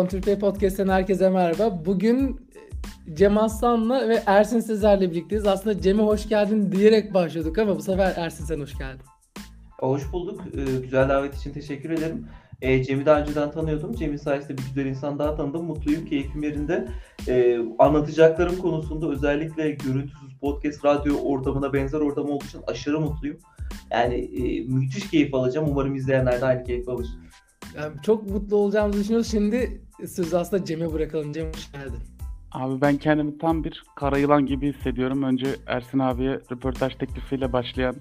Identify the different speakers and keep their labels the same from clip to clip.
Speaker 1: Kontürpe Podcast'ten herkese merhaba. Bugün e, Cem Aslan'la ve Ersin Sezer'le birlikteyiz. Aslında Cem'e hoş geldin diyerek başladık ama bu sefer Ersin sen hoş geldin.
Speaker 2: Hoş bulduk. Ee, güzel davet için teşekkür ederim. Ee, Cem'i daha önceden tanıyordum. Cem'in sayesinde bir güzel insan daha tanıdım. Mutluyum, keyfim yerinde. Anlatacaklarım konusunda özellikle görüntüsüz podcast, radyo ortamına benzer ortam olduğu için aşırı mutluyum. Yani e, müthiş keyif alacağım. Umarım izleyenler de aynı keyif alır.
Speaker 1: Yani çok mutlu olacağımızı düşünüyoruz. Şimdi sözü aslında Cem'e bırakalım. Cem hoş geldin.
Speaker 3: Abi ben kendimi tam bir kara yılan gibi hissediyorum. Önce Ersin abiye röportaj teklifiyle başlayan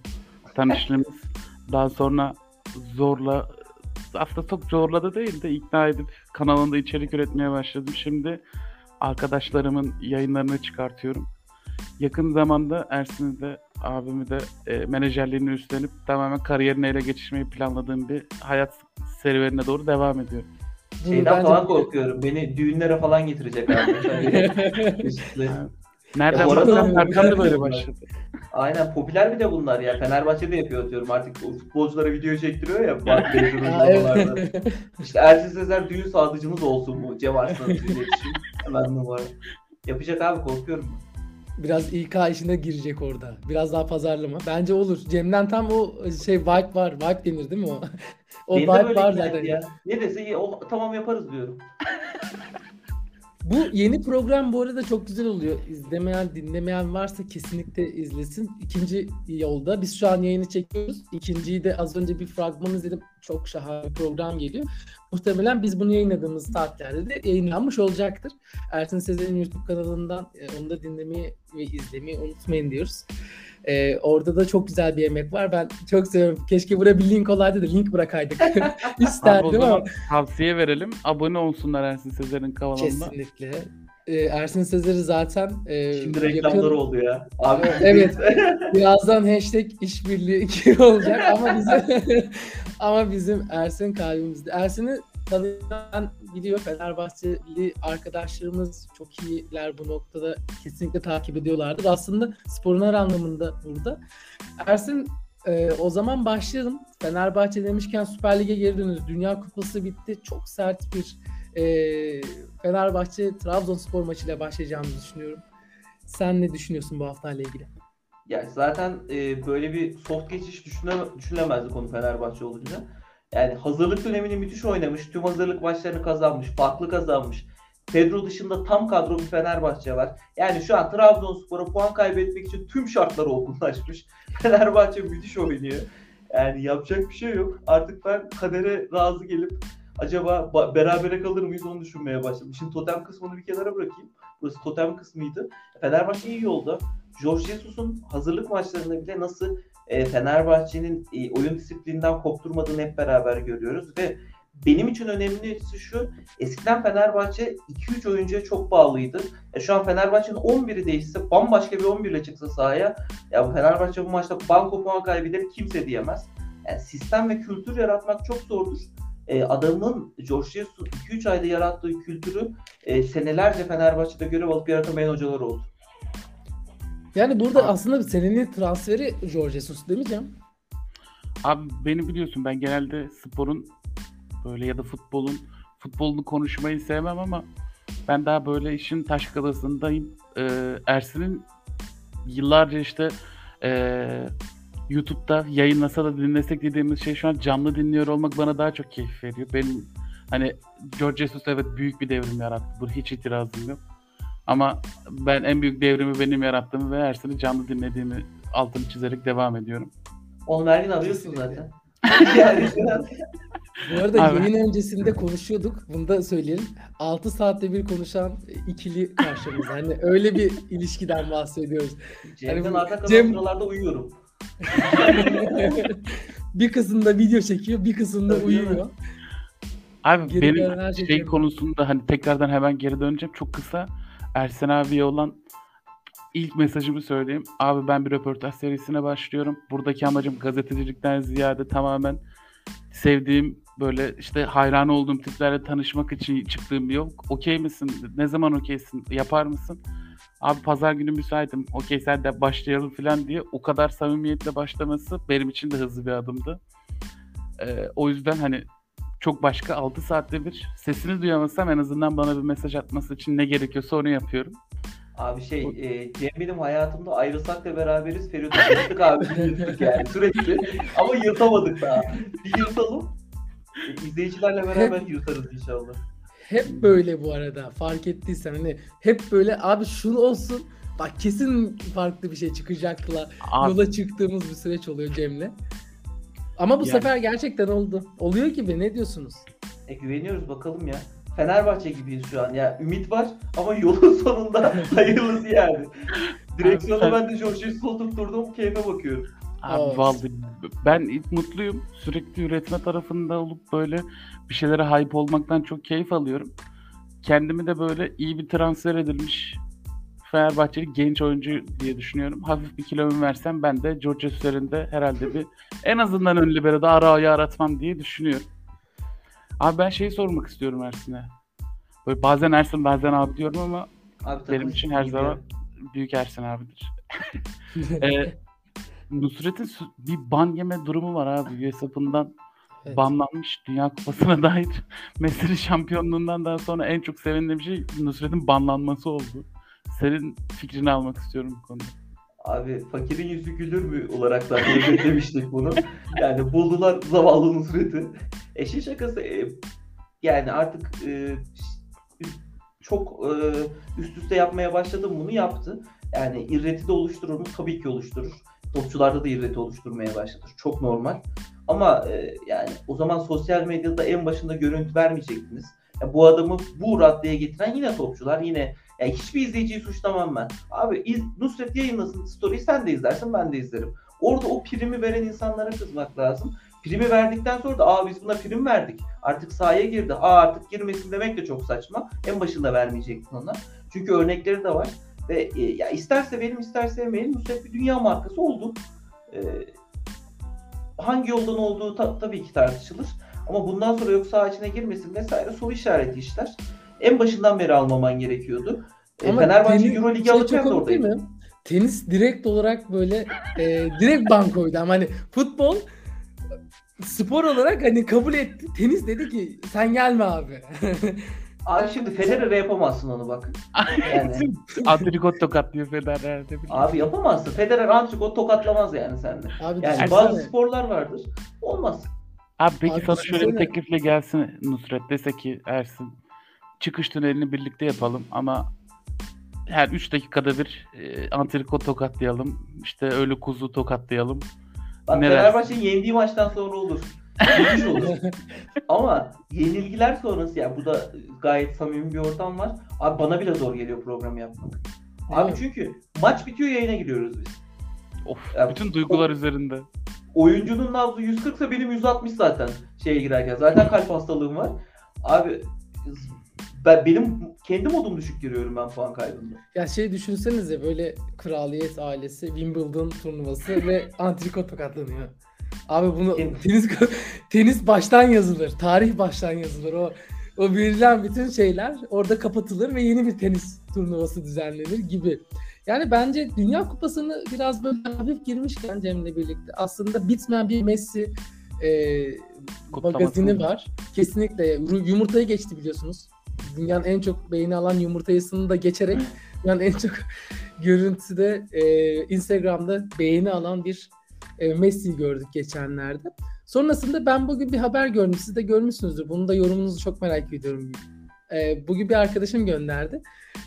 Speaker 3: tanıştığımız daha sonra zorla aslında çok zorladı değil de ikna edip kanalında içerik üretmeye başladım. Şimdi arkadaşlarımın yayınlarını çıkartıyorum. Yakın zamanda Ersin'i de abimi de e, menajerliğini üstlenip tamamen kariyerini ele geçirmeyi planladığım bir hayat serüvenine doğru devam ediyorum.
Speaker 2: Şeyden bence... falan korkuyorum. Beni düğünlere falan getirecek abi.
Speaker 3: Nereden ya baksan Erkan da böyle başladı.
Speaker 2: Aynen popüler bir de bunlar ya. Fenerbahçe de yapıyor atıyorum artık o futbolculara video çektiriyor ya. Bak İşte Ersin Sezer düğün sadıcımız olsun bu Cem Arslan'ın. Hemen numara. Yapacak abi korkuyorum.
Speaker 1: Biraz İK işine girecek orada. Biraz daha pazarlama. Bence olur. Cem'den tam o şey vibe var. Vibe denir değil mi o?
Speaker 2: o Benim vibe var zaten. Ya. Ne dese o, tamam yaparız diyorum.
Speaker 1: Bu yeni program bu arada çok güzel oluyor. İzlemeyen, dinlemeyen varsa kesinlikle izlesin. İkinci yolda. Biz şu an yayını çekiyoruz. İkinciyi de az önce bir fragman izledim. Çok şahane bir program geliyor. Muhtemelen biz bunu yayınladığımız saatlerde de yayınlanmış olacaktır. Ersin Sezer'in YouTube kanalından e, onu da dinlemeyi ve izlemeyi unutmayın diyoruz. Ee, orada da çok güzel bir yemek var. Ben çok seviyorum. Keşke buraya bir link olaydı da link bırakaydık. İsterdim ama.
Speaker 3: Tavsiye verelim. Abone olsunlar Ersin Sezer'in kanalına.
Speaker 1: Kesinlikle. Ee, Ersin Sezer'i zaten
Speaker 2: e, Şimdi reklamları yakın... oldu ya. Abi.
Speaker 1: evet. birazdan hashtag işbirliği olacak ama bizim ama bizim Ersin kalbimizde. Ersin'i tanıyan biliyor. Fenerbahçeli arkadaşlarımız çok iyiler bu noktada. Kesinlikle takip ediyorlardır. Aslında sporun her anlamında burada. Ersin e, o zaman başlayalım. Fenerbahçe demişken Süper Lig'e geri dönüyoruz. Dünya Kupası bitti. Çok sert bir e, Fenerbahçe Trabzonspor maçıyla başlayacağımızı düşünüyorum. Sen ne düşünüyorsun bu haftayla ilgili?
Speaker 2: Ya zaten e, böyle bir soft geçiş düşüne, düşünemezdi konu Fenerbahçe olunca. Yani hazırlık dönemini müthiş oynamış. Tüm hazırlık maçlarını kazanmış. Farklı kazanmış. Pedro dışında tam kadro bir Fenerbahçe var. Yani şu an Trabzonspor'a puan kaybetmek için tüm şartlar olgunlaşmış. Fenerbahçe müthiş oynuyor. Yani yapacak bir şey yok. Artık ben kadere razı gelip acaba berabere kalır mıyız onu düşünmeye başladım. Şimdi totem kısmını bir kenara bırakayım. Burası totem kısmıydı. Fenerbahçe iyi yolda. George Jesus'un hazırlık maçlarında bile nasıl e, Fenerbahçe'nin e, oyun disiplininden kopturmadığını hep beraber görüyoruz ve benim için önemlisi şu. Eskiden Fenerbahçe 2-3 oyuncuya çok bağlıydı. E şu an Fenerbahçe'nin 11'i değişse bambaşka bir 11 ile çıksa sahaya ya Fenerbahçe bu maçta banko puan kaybeder kimse diyemez. Yani sistem ve kültür yaratmak çok zordur. E, adamın George Jesus 2-3 ayda yarattığı kültürü e, senelerce Fenerbahçe'de görev alıp yaratamayan hocalar oldu.
Speaker 1: Yani burada Abi, aslında senenin transferi George Jesus değil mi Cem?
Speaker 3: Abi beni biliyorsun ben genelde sporun böyle ya da futbolun futbolunu konuşmayı sevmem ama ben daha böyle işin taş kalasındayım. Ee, Ersin'in yıllarca işte e, YouTube'da yayınlasa da dinlesek dediğimiz şey şu an canlı dinliyor olmak bana daha çok keyif veriyor. Benim hani George Jesus evet büyük bir devrim yarattı. Bu hiç itirazım yok. Ama ben en büyük devrimi benim yarattığımı ve Ersin'i canlı dinlediğimi altını çizerek devam ediyorum.
Speaker 2: Onu her gün arıyorsun zaten.
Speaker 1: Bu arada Abi. yayın öncesinde konuşuyorduk. Bunu da söyleyelim. 6 saatte bir konuşan ikili karşımızda. Hani öyle bir ilişkiden bahsediyoruz.
Speaker 2: Cem'den hani arka Cem... sıralarda uyuyorum.
Speaker 1: Bir kısımda video çekiyor, bir kısımda uyuyor.
Speaker 3: Abi geri benim şey, şey konusunda hani tekrardan hemen geri döneceğim. Çok kısa. Ersen abiye olan ilk mesajımı söyleyeyim. Abi ben bir röportaj serisine başlıyorum. Buradaki amacım gazetecilikten ziyade tamamen sevdiğim böyle işte hayran olduğum tiplerle tanışmak için çıktığım bir yol. Okey misin? Ne zaman okeysin? Yapar mısın? Abi pazar günü müsaitim. Okey sen de başlayalım falan diye o kadar samimiyetle başlaması benim için de hızlı bir adımdı. Ee, o yüzden hani çok başka. 6 saatte bir sesini duyamazsam en azından bana bir mesaj atması için ne gerekiyorsa onu yapıyorum.
Speaker 2: Abi şey, e, Cem benim hayatımda ayrılsak da beraberiz. Ferit'i yırttık abi. Yırttık yani sürekli. Ama yırtamadık daha. Bir yırtalım. E, izleyicilerle beraber yırtarız inşallah.
Speaker 1: Hep böyle bu arada fark ettiysen hani hep böyle abi şunu olsun bak kesin farklı bir şey çıkacakla
Speaker 3: Abi,
Speaker 1: yola çıktığımız bir süreç oluyor Cem'le. Ama bu
Speaker 3: Yani-
Speaker 1: sefer gerçekten oldu. Oluyor gibi ne diyorsunuz?
Speaker 2: E güveniyoruz bakalım ya. Fenerbahçe gibiyiz şu an. Ya ümit var ama yolun sonunda hayırlısı yani. Direksiyonu ben de George Jesus oturtturdum. Keyfe bakıyorum.
Speaker 3: Abi
Speaker 1: Evet.
Speaker 3: vallahi ben ilk mutluyum. Sürekli üretme tarafında olup böyle bir şeylere hype olmaktan çok keyif alıyorum. Kendimi de böyle iyi bir transfer edilmiş Fenerbahçeli genç oyuncu diye düşünüyorum. Hafif bir kilomu versem ben de George üzerinde herhalde bir en azından ön libero'da ara ayağı aratmam diye düşünüyorum. Abi ben şeyi sormak istiyorum Ersin'e. Böyle bazen Ersin bazen abi diyorum ama
Speaker 2: Abi
Speaker 3: benim için her zaman büyük Ersin abidir. Ee, Nusret'in bir ban yeme durumu var abi. US Open'dan
Speaker 1: Evet.
Speaker 3: banlanmış Dünya Kupası'na dair. Messi'nin şampiyonluğundan daha sonra en çok sevindiğim şey Nusret'in banlanması oldu. Senin fikrini almak istiyorum bu konuda.
Speaker 2: Abi fakirin yüzü gülür mü olarak zaten özetlemiştik bunu. Yani buldular zavallı Nusret'i. Eşin şakası e, yani artık e, çok e, üst üste yapmaya başladım bunu yaptı. Yani irreti de oluşturur mu? Tabii ki oluşturur. Topçularda da irreti oluşturmaya başladı. Çok normal. Ama e, yani o zaman sosyal medyada en başında görüntü vermeyecektiniz. Ya bu adamı bu raddeye getiren yine topçular, yine yani hiçbir izleyiciyi suçlamam ben. Abi iz, Nusret yayınlasın story'i sen de izlersin ben de izlerim. Orada o primi veren insanlara kızmak lazım. Primi verdikten sonra da aa biz buna prim verdik. Artık sahaya girdi. Aa artık girmesin demek de çok saçma. En başında vermeyecektin ona. Çünkü örnekleri de var. Ve e, ya isterse benim isterse sevmeyelim Nusret bir dünya markası oldu. E, hangi yoldan olduğu ta- tabii ki tartışılır. Ama bundan sonra yok saha içine girmesin vesaire soru işareti işler. En başından beri almaman gerekiyordu. E,
Speaker 1: Ama
Speaker 2: Fenerbahçe
Speaker 1: tenis-
Speaker 2: Euroligi
Speaker 1: şey
Speaker 2: alırken de oradaydı.
Speaker 1: Tenis direkt olarak böyle e, direkt bankoydu ama hani futbol spor olarak hani kabul etti. Tenis dedi ki sen gelme abi.
Speaker 2: Abi şimdi Federer'e yapamazsın onu bak. Yani
Speaker 3: Antrikot tokatlıyor Federer de biliyorum.
Speaker 2: abi yapamazsın. Federer antrikot tokatlamaz yani sende.
Speaker 1: abi
Speaker 2: Yani
Speaker 1: düşünsene.
Speaker 2: bazı sporlar vardır. Olmaz.
Speaker 3: Abi peki
Speaker 1: Abi
Speaker 3: sana şöyle bir teklifle gelsin Nusret dese ki Ersin çıkış tünelini birlikte yapalım ama her 3 dakikada bir e, antrikot tokatlayalım. İşte ölü kuzu tokatlayalım.
Speaker 2: Bak
Speaker 3: Ne
Speaker 2: Fenerbahçe'nin yendiği maçtan sonra olur. Müthiş olur. Ama yenilgiler sonrası yani bu da gayet samimi bir ortam var. Abi bana bile zor geliyor program yapmak. Abi çünkü maç bitiyor yayına giriyoruz biz.
Speaker 3: Of
Speaker 2: Ya,
Speaker 3: bütün duygular üzerinde.
Speaker 2: Oyuncunun nabzı 140 ise benim 160 zaten şeye girerken. Zaten kalp hastalığım var. Abi ben benim kendi modum düşük giriyorum ben puan kaybında.
Speaker 1: Ya şey düşünsenize böyle kraliyet ailesi Wimbledon turnuvası ve antrikot tokatlanıyor. Abi bunu tenis tenis baştan yazılır. Tarih baştan yazılır. O o verilen bütün şeyler orada kapatılır ve yeni bir tenis turnuvası düzenlenir gibi. Yani bence Dünya Kupası'nı biraz böyle hafif girmişken Cem'le birlikte aslında bitmeyen bir Messi e,
Speaker 3: Kutlaması
Speaker 1: magazini
Speaker 3: mı?
Speaker 1: var. Kesinlikle yumurtayı geçti biliyorsunuz. Dünyanın en çok beğeni alan yumurtayısını da geçerek dünyanın en çok görüntüde e, Instagram'da beğeni alan bir e, Messi gördük geçenlerde. Sonrasında ben bugün bir haber gördüm. Siz de görmüşsünüzdür. Bunun da yorumunuzu çok merak ediyorum. E, bugün bir arkadaşım gönderdi.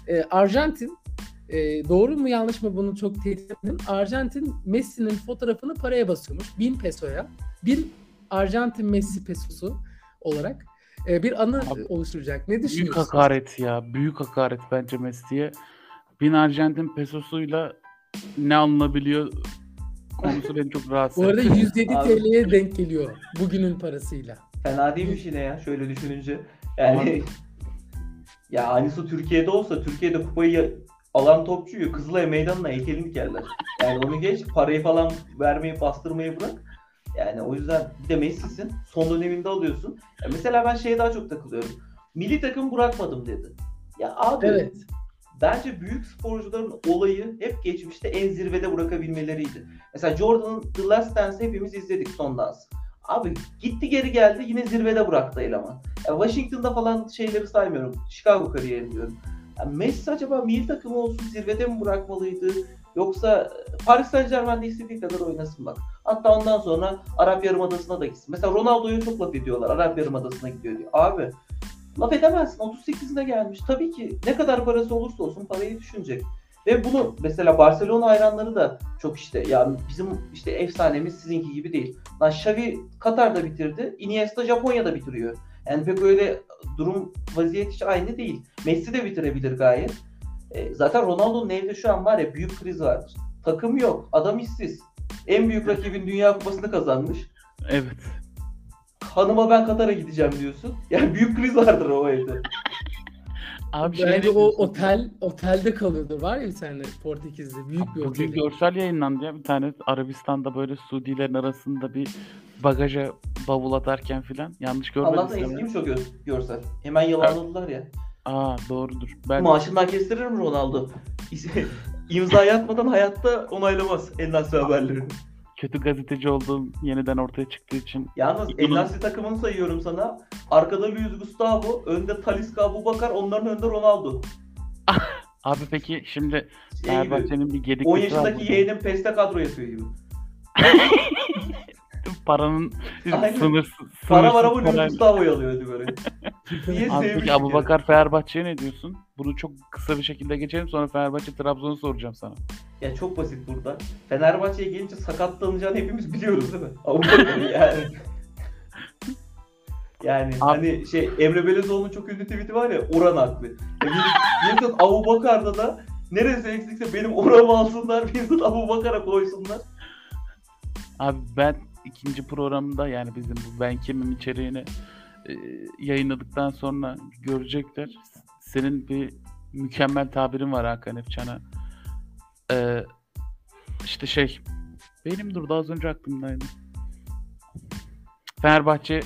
Speaker 1: E, Arjantin e, doğru mu yanlış mı bunu çok teyit etmedim. Arjantin Messi'nin fotoğrafını paraya basıyormuş. 1000 pesoya. Bir Arjantin Messi pesosu olarak e, bir anı
Speaker 3: Abi,
Speaker 1: oluşturacak. Ne
Speaker 3: Büyük
Speaker 1: düşünüyorsunuz?
Speaker 3: hakaret ya. Büyük hakaret bence Messi'ye. Bin Arjantin pesosuyla ne alınabiliyor konusu beni çok rahatsız
Speaker 1: Bu arada
Speaker 3: etti.
Speaker 1: 107
Speaker 2: Abi.
Speaker 1: TL'ye denk geliyor bugünün parasıyla.
Speaker 2: Fena değilmiş yine ya şöyle düşününce. Yani ya Anisu Türkiye'de olsa Türkiye'de kupayı alan topçuyu Kızılay Meydanı'na heykelini dikerler. Yani onu geç parayı falan vermeyi bastırmayı bırak. Yani o yüzden bir de Messi'sin. Son döneminde alıyorsun. Ya mesela ben şeye daha çok takılıyorum. Milli takım bırakmadım dedi. Ya abi
Speaker 1: Evet.
Speaker 2: Bence büyük sporcuların olayı hep geçmişte en zirvede bırakabilmeleriydi. Mesela Jordan'ın The Last Dance'i hepimiz izledik son dans. Abi gitti geri geldi yine zirvede bıraktı eleman. Ya Washington'da falan şeyleri saymıyorum. Chicago kariyerini diyorum. Ya Messi acaba milli takımı olsun zirvede mi bırakmalıydı? Yoksa Paris Saint Germain'de istediği kadar oynasın bak. Hatta ondan sonra Arap Yarımadası'na da gitsin. Mesela Ronaldo'yu çok laf ediyorlar. Arap Yarımadası'na gidiyor diye. Abi laf edemezsin. 38'inde gelmiş. Tabii ki ne kadar parası olursa olsun parayı düşünecek. Ve bunu mesela Barcelona hayranları da çok işte ya bizim işte efsanemiz sizinki gibi değil. Lan Xavi Katar'da bitirdi. Iniesta Japonya'da bitiriyor. Yani pek öyle durum vaziyet hiç aynı değil. Messi de bitirebilir gayet. E, zaten Ronaldo'nun evde şu an var ya büyük kriz vardır. Takım yok. Adam işsiz. En büyük rakibin Dünya Kupası'nı kazanmış.
Speaker 3: Evet.
Speaker 2: Hanıma ben Katar'a gideceğim diyorsun. Yani büyük kriz vardır o evde.
Speaker 3: Abi şey
Speaker 1: Bence o otel otelde kalıyordu. Var ya bir tane Portekiz'de büyük bir
Speaker 3: Bugün
Speaker 1: otel.
Speaker 3: görsel yayınlandı ya bir tane Arabistan'da böyle Suudilerin arasında bir bagaja bavul atarken filan yanlış
Speaker 2: Allah'tan
Speaker 3: görmediysem.
Speaker 2: eskiymiş o gö- görsel. Hemen yalanladılar ya.
Speaker 3: Aa doğrudur. Ben
Speaker 2: Maaşından kestirir mi Ronaldo? İmza atmadan hayatta onaylamaz El Nasri haberlerini.
Speaker 3: Kötü gazeteci olduğum yeniden ortaya çıktığı için
Speaker 2: Yalnız El Nasri takımını sayıyorum sana. Arkada Luis Gustavo, önde Talisca Abubakar, onların önünde Ronaldo.
Speaker 3: Abi peki şimdi
Speaker 2: Şey
Speaker 3: Fenerbahçe'nin bir
Speaker 2: 10
Speaker 3: gediklisi var.
Speaker 2: yaşındaki
Speaker 3: burada.
Speaker 2: yeğenim PES'te kadro yapıyor gibi.
Speaker 3: Paranın
Speaker 2: Aynen.
Speaker 3: sınırsız
Speaker 2: Para var ama Luis
Speaker 3: para-
Speaker 2: Gustavo'yu alıyordu böyle. Niye
Speaker 3: Abi
Speaker 2: sevmiş bir
Speaker 3: Abu? Bakar Fenerbahçe'ye ne diyorsun? Bunu çok kısa bir şekilde geçelim sonra Fenerbahçe Trabzon'u soracağım sana.
Speaker 2: Ya çok basit burada. Fenerbahçe'ye gelince sakatlanacağını hepimiz biliyoruz değil mi? Avukat yani. Yani
Speaker 3: Abi-
Speaker 2: hani şey Emre Belezoğlu'nun çok ünlü tweet'i var ya oran haklı. Vincent Abu Bakar'da da neresi eksikse benim oramı alsınlar Vincent Abu Bakar'a koysunlar.
Speaker 3: Abi ben ikinci programda yani bizim bu Ben Kimim içeriğini e, yayınladıktan sonra görecekler. Senin bir mükemmel tabirin var Hakan Efçan'a. E, işte şey benim durdu az önce aklımdaydı. Fenerbahçe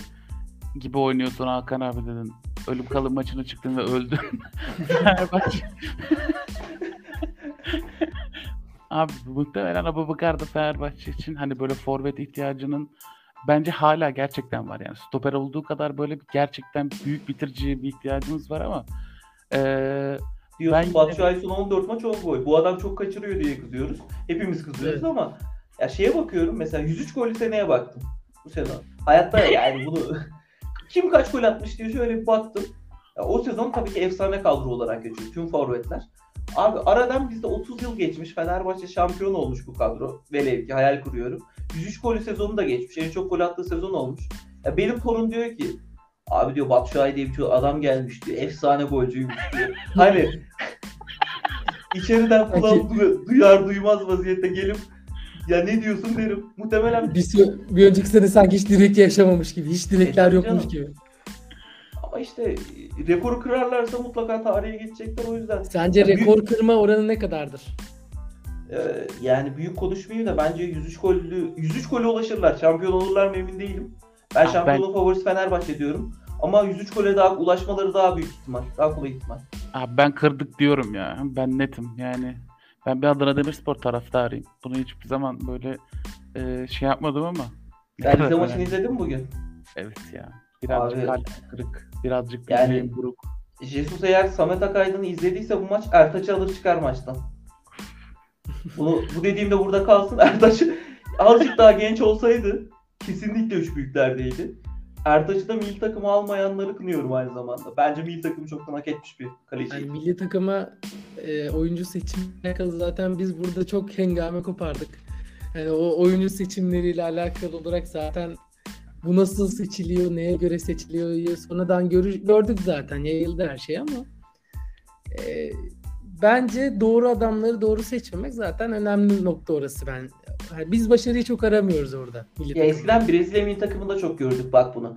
Speaker 3: gibi oynuyorsun Hakan abi dedin. Ölüm kalım maçına çıktın ve öldün. Fenerbahçe. Abi muhtemelen Abubakar da Fenerbahçe için hani böyle forvet ihtiyacının bence hala gerçekten var yani. Stoper olduğu kadar böyle bir gerçekten büyük bitirici bir ihtiyacımız var ama eee
Speaker 2: Diyorsun
Speaker 3: Ben
Speaker 2: Batu Aysun 14 maç 10 gol. Bu adam çok kaçırıyor diye kızıyoruz. Hepimiz kızıyoruz
Speaker 1: Evet.
Speaker 2: ama ya şeye bakıyorum mesela 103 gollü seneye baktım bu sezon. Hayatta yani bunu kim kaç gol atmış diye şöyle bir baktım. Ya o sezon tabii ki efsane kadro olarak geçiyor tüm forvetler. Abi aradan bizde 30 yıl geçmiş. Fenerbahçe şampiyon olmuş bu kadro. Velev ki hayal kuruyorum. 103 golü sezonu da geçmiş. En çok gol attığı sezon olmuş. Ya benim torun diyor ki Abi diyor Batshuayi diye bir adam gelmiş diyor. Efsane golcüymüş diyor. Hani içeriden kulağım du- duyar duymaz vaziyette gelip ya ne diyorsun derim. Muhtemelen
Speaker 1: Bir, bir önceki sene sanki hiç direkt yaşamamış gibi. Hiç direkler
Speaker 2: E,
Speaker 1: yokmuş gibi.
Speaker 2: Ama işte e, rekoru kırarlarsa mutlaka tarihe geçecekler o yüzden.
Speaker 1: Sence
Speaker 2: Ya büyük-
Speaker 1: rekor kırma oranı ne kadardır?
Speaker 2: Ee, yani büyük konuşmayayım da bence 103 gollü 103 gole ulaşırlar. Şampiyon olurlar mı emin değilim. Ben
Speaker 3: Ah,
Speaker 2: şampiyonluğun favorisi Fenerbahçe diyorum. Ama 103 gole daha ulaşmaları daha büyük ihtimal. Daha kolay ihtimal.
Speaker 3: abi ben kırdık diyorum ya. Ben netim yani. Ben bir Adana Demirspor taraftarıyım. Bunu hiçbir zaman böyle eee, şey yapmadım ama.
Speaker 2: Sen Rize maçını izledin mi bugün?
Speaker 3: Evet ya. Birazcık
Speaker 2: Abi-
Speaker 3: kalp kırık. Birazcık
Speaker 2: Yani-
Speaker 3: bileğim buruk.
Speaker 2: Jesus eğer Samet Akaydın'ı izlediyse bu maç Ertaç'ı alır çıkar maçtan. Bunu, bu dediğimde burada kalsın. Ertaç azıcık daha genç olsaydı kesinlikle üç büyüklerdeydi. Ertaç'ı da milli takımı almayanları kınıyorum aynı zamanda. Bence milli takımı çoktan hak etmiş bir kaleci.
Speaker 1: Yani milli takıma e, oyuncu seçimine alakalı zaten biz burada çok hengame kopardık. Yani o oyuncu seçimleriyle alakalı olarak zaten bu nasıl seçiliyor, neye göre seçiliyor sonradan görü- gördük zaten yayıldı her şey ama e, bence doğru adamları doğru seçmemek zaten önemli nokta orası ben. Yani biz başarıyı çok aramıyoruz orada.
Speaker 2: Ya eskiden Brezilya milli takımında çok gördük bak bunu.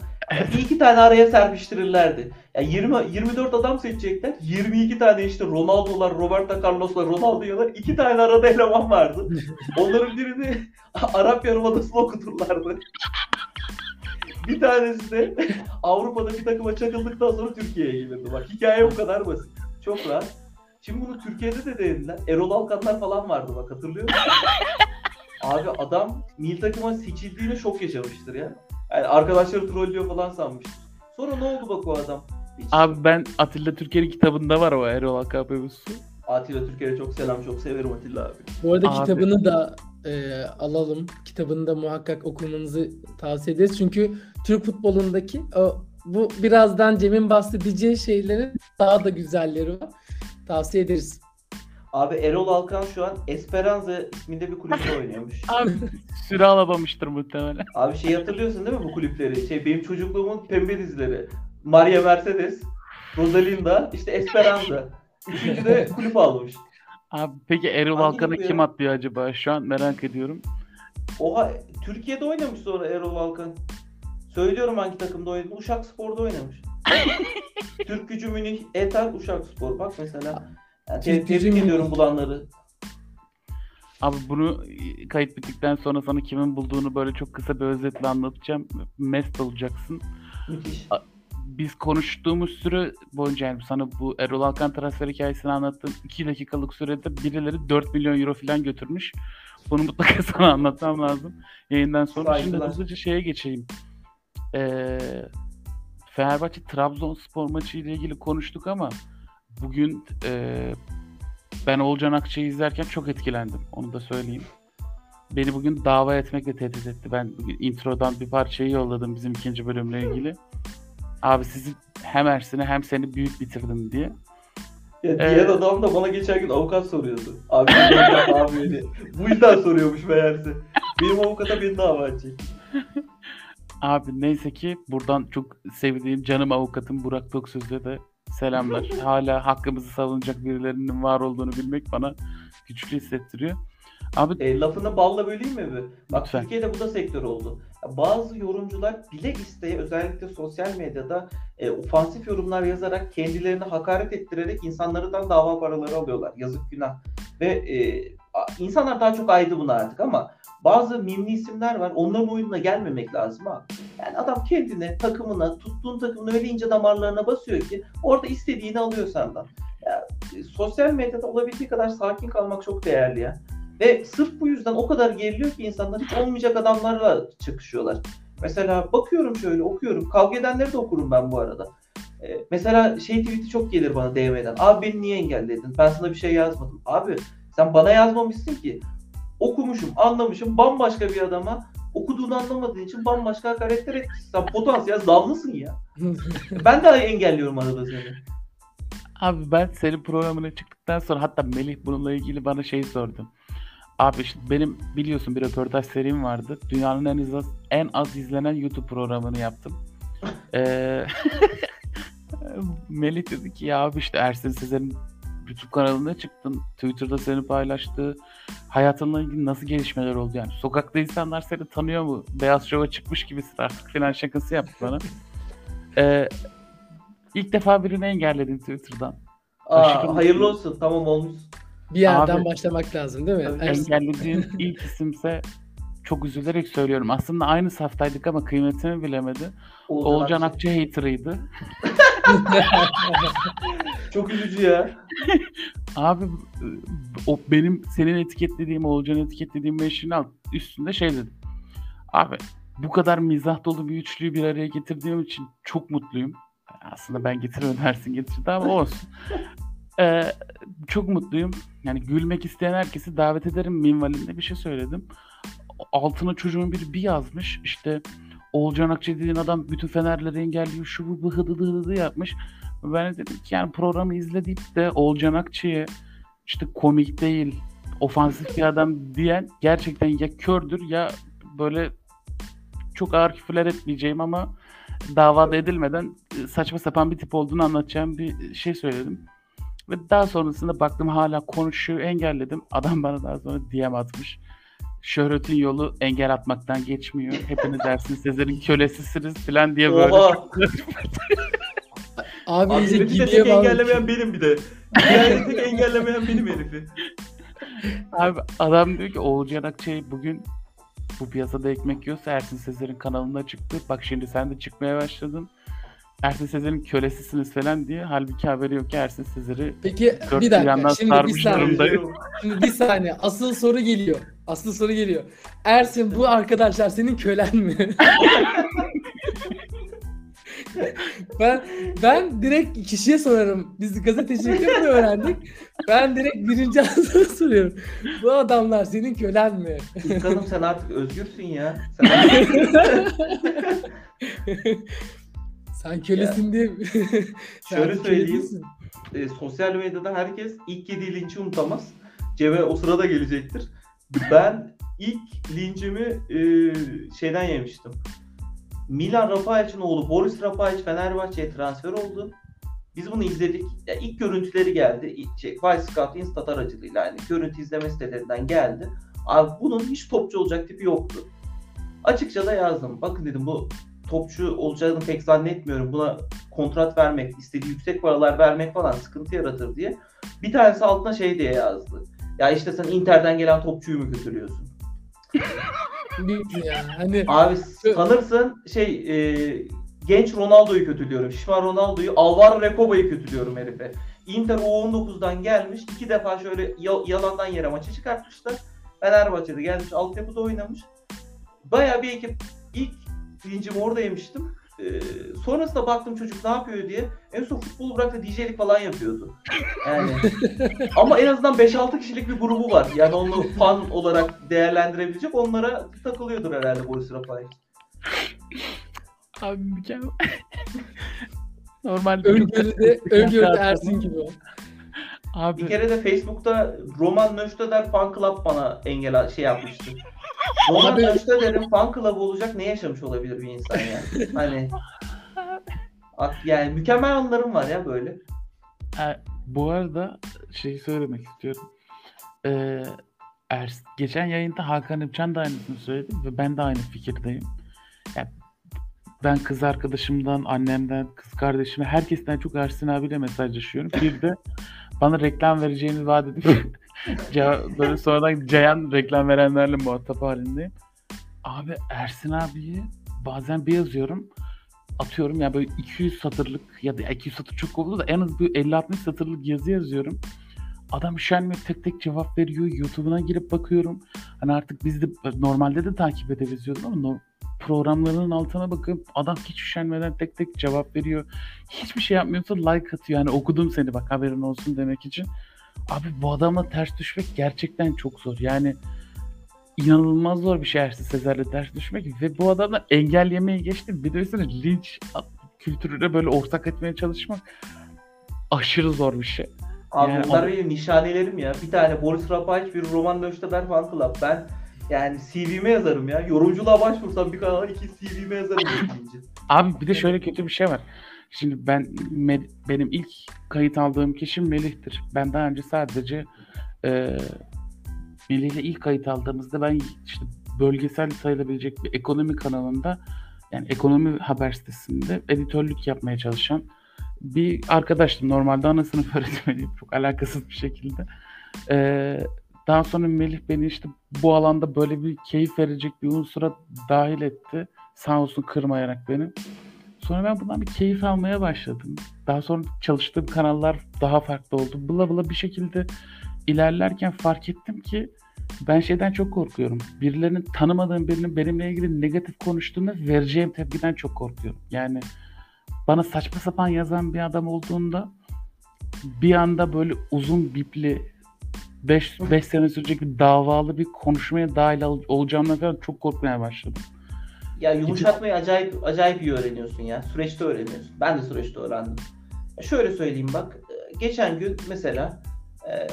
Speaker 2: Bir iki tane araya serpiştirirlerdi. Ya 20 24 adam seçecekler. 22 tane işte Ronaldo'lar, Roberto Carlos'lar, Ronaldo'lar iki tane arada eleman vardı. Onların birini Arap Yarımadası'na okuturlardı. Bir tanesi de Avrupa'da bir takıma çakıldıktan sonra Türkiye'ye gelirdi. Bak hikaye bu kadar basit. Çok rahat. Şimdi bunu Türkiye'de de denediler. Erol Alkanlar falan vardı bak hatırlıyor musun? Abi adam milli takıma seçildiğine şok yaşamıştır ya. Yani arkadaşları trollüyor falan sanmıştır. Sonra ne oldu bak o adam? Hiç...
Speaker 3: Abi ben Atilla Türker'in kitabında var o Erol Hakan mevzusu.
Speaker 2: Atilla Türker'e çok selam. Çok severim Atilla abi.
Speaker 1: Bu arada
Speaker 3: Abi.
Speaker 1: kitabını da e, alalım. Kitabını da muhakkak okumanızı tavsiye ederiz. Çünkü Türk futbolundaki o, bu birazdan Cem'in bahsedeceği şeylerin daha da güzelleri var. Tavsiye ederiz.
Speaker 2: Abi Erol Alkan şu an Esperanza isminde bir kulüpte oynuyormuş.
Speaker 3: Abi süre alamamıştır muhtemelen.
Speaker 2: Abi şey hatırlıyorsun değil mi bu kulüpleri? Şey benim çocukluğumun pembe dizileri. Maria Mercedes, Rosalinda, işte Esperanza. Üçüncü de kulüp almış.
Speaker 3: Abi peki Erol
Speaker 2: Hangi
Speaker 3: Alkan'ı
Speaker 2: bu ya?
Speaker 3: kim atlıyor acaba? Şu an merak ediyorum.
Speaker 2: Oha Türkiye'de oynamış sonra Erol Alkan. Söylüyorum hangi takımda oynadı. Uşak Spor'da oynamış. Türk gücü Münih, Eter, Uşak Spor. Bak mesela. Yani te- tebrik ediyorum bulanları.
Speaker 3: Abi bunu kayıt bittikten sonra sana kimin bulduğunu böyle çok kısa bir özetle anlatacağım. Mest olacaksın.
Speaker 2: Müthiş.
Speaker 3: Biz konuştuğumuz süre boyunca yani sana bu Erol Alkan transfer hikayesini anlattığım 2 dakikalık sürede birileri 4 milyon euro falan götürmüş. Bunu mutlaka sana anlatmam lazım. Yayından sonra şimdi
Speaker 2: Saygılar.
Speaker 3: hızlıca şeye geçeyim. Ee, Fenerbahçe Trabzonspor maçı ile ilgili konuştuk ama bugün e, ben Olcan Akçay'ı izlerken çok etkilendim. Onu da söyleyeyim. Beni bugün dava etmekle tehdit etti. Ben bugün introdan bir parçayı yolladım bizim ikinci bölümle ilgili. Abi sizi hem Ersin'i hem seni büyük bitirdim diye.
Speaker 2: Ya
Speaker 3: Ee,
Speaker 2: diğer adam da bana geçen gün avukat soruyordu. Abi abi. Bu yüzden soruyormuş meğerse. Benim avukata beni dava edecek.
Speaker 3: Abi neyse ki buradan çok sevdiğim canım avukatım Burak Toksöz'e de selamlar. Hala hakkımızı savunacak birilerinin var olduğunu bilmek bana güçlü hissettiriyor. Abi
Speaker 2: E, lafını balla böleyim mi bir? Bak
Speaker 3: Lütfen.
Speaker 2: Türkiye'de bu da sektör oldu. Bazı yorumcular bile isteye özellikle sosyal medyada e, ofansif yorumlar yazarak kendilerini hakaret ettirerek insanlardan dava paraları alıyorlar. Yazık günah. Ve e, insanlar daha çok aydı buna artık ama bazı mimli isimler var. Onların oyununa gelmemek lazım ha. Yani adam kendine, takımına, tuttuğun takımına öyle ince damarlarına basıyor ki orada istediğini alıyor senden. Ya, e, sosyal medyada olabildiği kadar sakin kalmak çok değerli ya. Ve sırf bu yüzden o kadar geriliyor ki insanlar hiç olmayacak adamlarla çıkışıyorlar. Mesela bakıyorum şöyle okuyorum. Kavga edenleri de okurum ben bu arada. Ee, mesela şey tweet'i çok gelir bana DM'den. Abi beni niye engelledin? Ben sana bir şey yazmadım. Abi sen bana yazmamışsın ki. Okumuşum, anlamışım. Bambaşka bir adama okuduğunu anlamadığın için bambaşka hakaretler etmişsin. Sen potansiyel zavlısın ya. Ben de engelliyorum arada seni.
Speaker 3: Abi ben senin programına çıktıktan sonra hatta Melih bununla ilgili bana şey sordu. Abi işte benim biliyorsun bir röportaj serim vardı. Dünyanın en az, en az izlenen YouTube programını yaptım. Ee, Melih dedi ki ya abi işte Ersin Sezer'in YouTube kanalına çıktın. Twitter'da seni paylaştı. Hayatınla ilgili nasıl gelişmeler oldu yani? Sokakta insanlar seni tanıyor mu? Beyaz Şov'a çıkmış gibisin artık filan şakası yaptı bana. Ee, ilk defa birini engelledin Twitter'dan. Aşırı
Speaker 2: Aa, hayırlı olsun. Tamam olmuş.
Speaker 1: Bir yerden
Speaker 3: Abi-
Speaker 1: başlamak lazım değil mi?
Speaker 2: Tabii.
Speaker 1: Ersin-
Speaker 3: engellediğin ilk isimse çok üzülerek söylüyorum. Aslında aynı saftaydık ama kıymetini bilemedi. Oğulcan
Speaker 2: Akçay.
Speaker 3: Akça hater'ıydı.
Speaker 2: Çok üzücü ya.
Speaker 3: Abi o benim senin etiketlediğim, Oğulcan etiketlediğim meşin alt üstünde şey dedim. Abi bu kadar mizah dolu bir üçlüyü bir araya getirdiğim için çok mutluyum. Aslında ben getirmedim Ersin getirdi ama olsun. Ee, çok mutluyum. Yani gülmek isteyen herkesi davet ederim minvalinde bir şey söyledim. Altına çocuğun biri bir yazmış. İşte Oğulcan Akça dediğin adam bütün fenerleri engelliyor. Şu bu bu hıdı hıdı hıdı yapmış. Ben de dedim ki yani programı izle deyip de Oğulcan Akçı'ya işte komik değil, ofansif bir adam diyen gerçekten ya kördür ya böyle çok ağır küfürler etmeyeceğim ama davada edilmeden e, saçma sapan bir tip olduğunu anlatacağım bir şey söyledim. Ve daha sonrasında baktım hala konuşuyor engelledim. Adam bana daha sonra DM atmış. Şöhretin yolu engel atmaktan geçmiyor. Hepiniz dersiniz Sezer'in kölesisiniz falan diye böyle.
Speaker 2: Oha.
Speaker 1: Abi,
Speaker 2: Abi
Speaker 1: gidiyor
Speaker 2: tek engellemeyen benim bir de. Yani tek engellemeyen benim herifi.
Speaker 3: Abi adam diyor ki Oğulcan Akçay bugün bu piyasada ekmek yiyorsa Ersin Sezer'in kanalına çıktı. Bak şimdi sen de çıkmaya başladın. Ersin Sezer'in kölesisiniz falan diye. Halbuki haberi yok ki Ersin Sezer'i
Speaker 1: Peki
Speaker 3: dört
Speaker 1: bir
Speaker 3: bir yandan
Speaker 1: dakika. Şimdi bir
Speaker 3: sarmış
Speaker 1: saniye.
Speaker 3: durumdayım.
Speaker 1: Şimdi bir saniye. Asıl soru geliyor. Asıl soru geliyor. Ersin bu arkadaşlar senin kölen mi? ben ben direkt kişiye sorarım. Biz gazetecilikte bunu öğrendik. Ben direkt birinci ağzına soruyorum. Bu adamlar senin kölen mi?
Speaker 2: İlk hanım sen artık özgürsün ya. Sen
Speaker 1: Sen kölesin diye.
Speaker 2: Şöyle söyleyeyim. e, sosyal medyada herkes ilk yediği linçi unutamaz. Cem'e o sırada gelecektir. Ben ilk lincimi e, şeyden yemiştim. Milan Rafael'in oğlu Boris Rafael Fenerbahçe'ye transfer oldu. Biz bunu izledik. Ya ilk görüntüleri geldi. Şey, Vice Scout Instat aracılığıyla yani görüntü izleme sitelerinden geldi. Abi bunun hiç topçu olacak tipi yoktu. Açıkça da yazdım. Bakın dedim bu topçu olacağını pek zannetmiyorum. Buna kontrat vermek, istediği yüksek paralar vermek falan sıkıntı yaratır diye. Bir tanesi altına şey diye yazdı. Ya işte sen Inter'den gelen topçuyu mu kötülüyorsun?
Speaker 1: Ya. Hani
Speaker 2: Abi sanırsın şey e, genç Ronaldo'yu kötülüyorum. Şişman Ronaldo'yu, Alvaro Recoba'yı kötülüyorum herife. Inter U19'dan gelmiş. iki defa şöyle ya- yalandan yere maçı çıkartmışlar. Fenerbahçe'de gelmiş. Altyapıda oynamış. Baya bir ekip ilk lincimi orada yemiştim. Ee, sonrasında baktım çocuk ne yapıyor diye. En son futbolu bıraktı DJ'lik falan yapıyordu. Yani ama en azından 5-6 kişilik bir grubu var. Yani onu fan olarak değerlendirebilecek. Onlara takılıyordur herhalde Boris Rafael.
Speaker 3: Abi mükemmel. Normalde çok-
Speaker 1: öngörüde, öngörüde Ersin gibi o.
Speaker 3: Abi
Speaker 2: Bir kere de Facebook'ta Roman Nöşteder fan club bana engel şey yapmıştı. Roman
Speaker 1: Abi-
Speaker 2: Nöşteder'in fan club'ı olacak ne yaşamış olabilir bir insan yani? Hani yani mükemmel anlarım var ya böyle.
Speaker 3: Ha, bu arada şeyi söylemek istiyorum. Ee, Ers, geçen yayında Hakan İpcan da aynısını söyledi ve ben de aynı fikirdeyim. Yani ben kız arkadaşımdan, annemden, kız kardeşime, herkesten çok Ersin abiyle mesajlaşıyorum. Bir de bana reklam vereceğini vaat edip böyle sonradan Ceyhan reklam verenlerle muhatap halindeyim. Abi Ersin abiyi bazen bir yazıyorum atıyorum ya böyle 200 satırlık ya da 200 satır çok oldu da en az bir 50-60 satırlık yazı yazıyorum. Adam üşenmiyor tek tek cevap veriyor. YouTube'una girip bakıyorum. Hani artık biz de normalde de takip edebiliyordum ama no- programlarının altına bakıp adam hiç üşenmeden tek tek cevap veriyor. Hiçbir şey yapmıyorsa like atıyor. Yani okudum seni bak haberin olsun demek için. Abi bu adamla ters düşmek gerçekten çok zor. Yani inanılmaz zor bir şey Ersin Sezer'le ters düşmek ve bu adamla engellemeyi geçtim. Bir de üstüne linç kültürüne böyle ortak etmeye çalışmak aşırı zor bir şey.
Speaker 2: Abi
Speaker 3: Yani
Speaker 2: bunlar
Speaker 3: o-
Speaker 2: benim nişanelerim ya. Bir tane Boris Rapaç, bir Roman Nöşteder fan club. Ben yani CV'me yazarım ya. Yorumculuğa başvursam bir kanala iki CV'me yazarım.
Speaker 3: Abi bir de şöyle kötü bir şey var. Şimdi ben Me- benim ilk kayıt aldığım kişi Melih'tir. Ben daha önce sadece e, Melih'le ilk kayıt aldığımızda ben işte bölgesel sayılabilecek bir ekonomi kanalında yani ekonomi haber sitesinde editörlük yapmaya çalışan bir arkadaştım. Normalde ana sınıf öğretmeniyim. Çok alakasız bir şekilde. E, daha sonra Melih beni işte bu alanda böyle bir keyif verecek bir unsura dahil etti. Sağ olsun kırmayarak beni. Sonra ben bundan bir keyif almaya başladım. Daha sonra çalıştığım kanallar daha farklı oldu. Bula bula bir şekilde ilerlerken fark ettim ki ben şeyden çok korkuyorum. Birilerinin tanımadığım birinin benimle ilgili negatif konuştuğunda vereceğim tepkiden çok korkuyorum. Yani bana saçma sapan yazan bir adam olduğunda bir anda böyle uzun bipli 5 5 sene sürecek bir davalı bir konuşmaya dahil ol- olacağımdan falan çok korkmaya başladım.
Speaker 2: Ya yumuşatmayı acayip acayip iyi öğreniyorsun ya. Süreçte öğreniyorsun. Ben de süreçte öğrendim. Şöyle söyleyeyim bak. e, Geçen gün mesela e,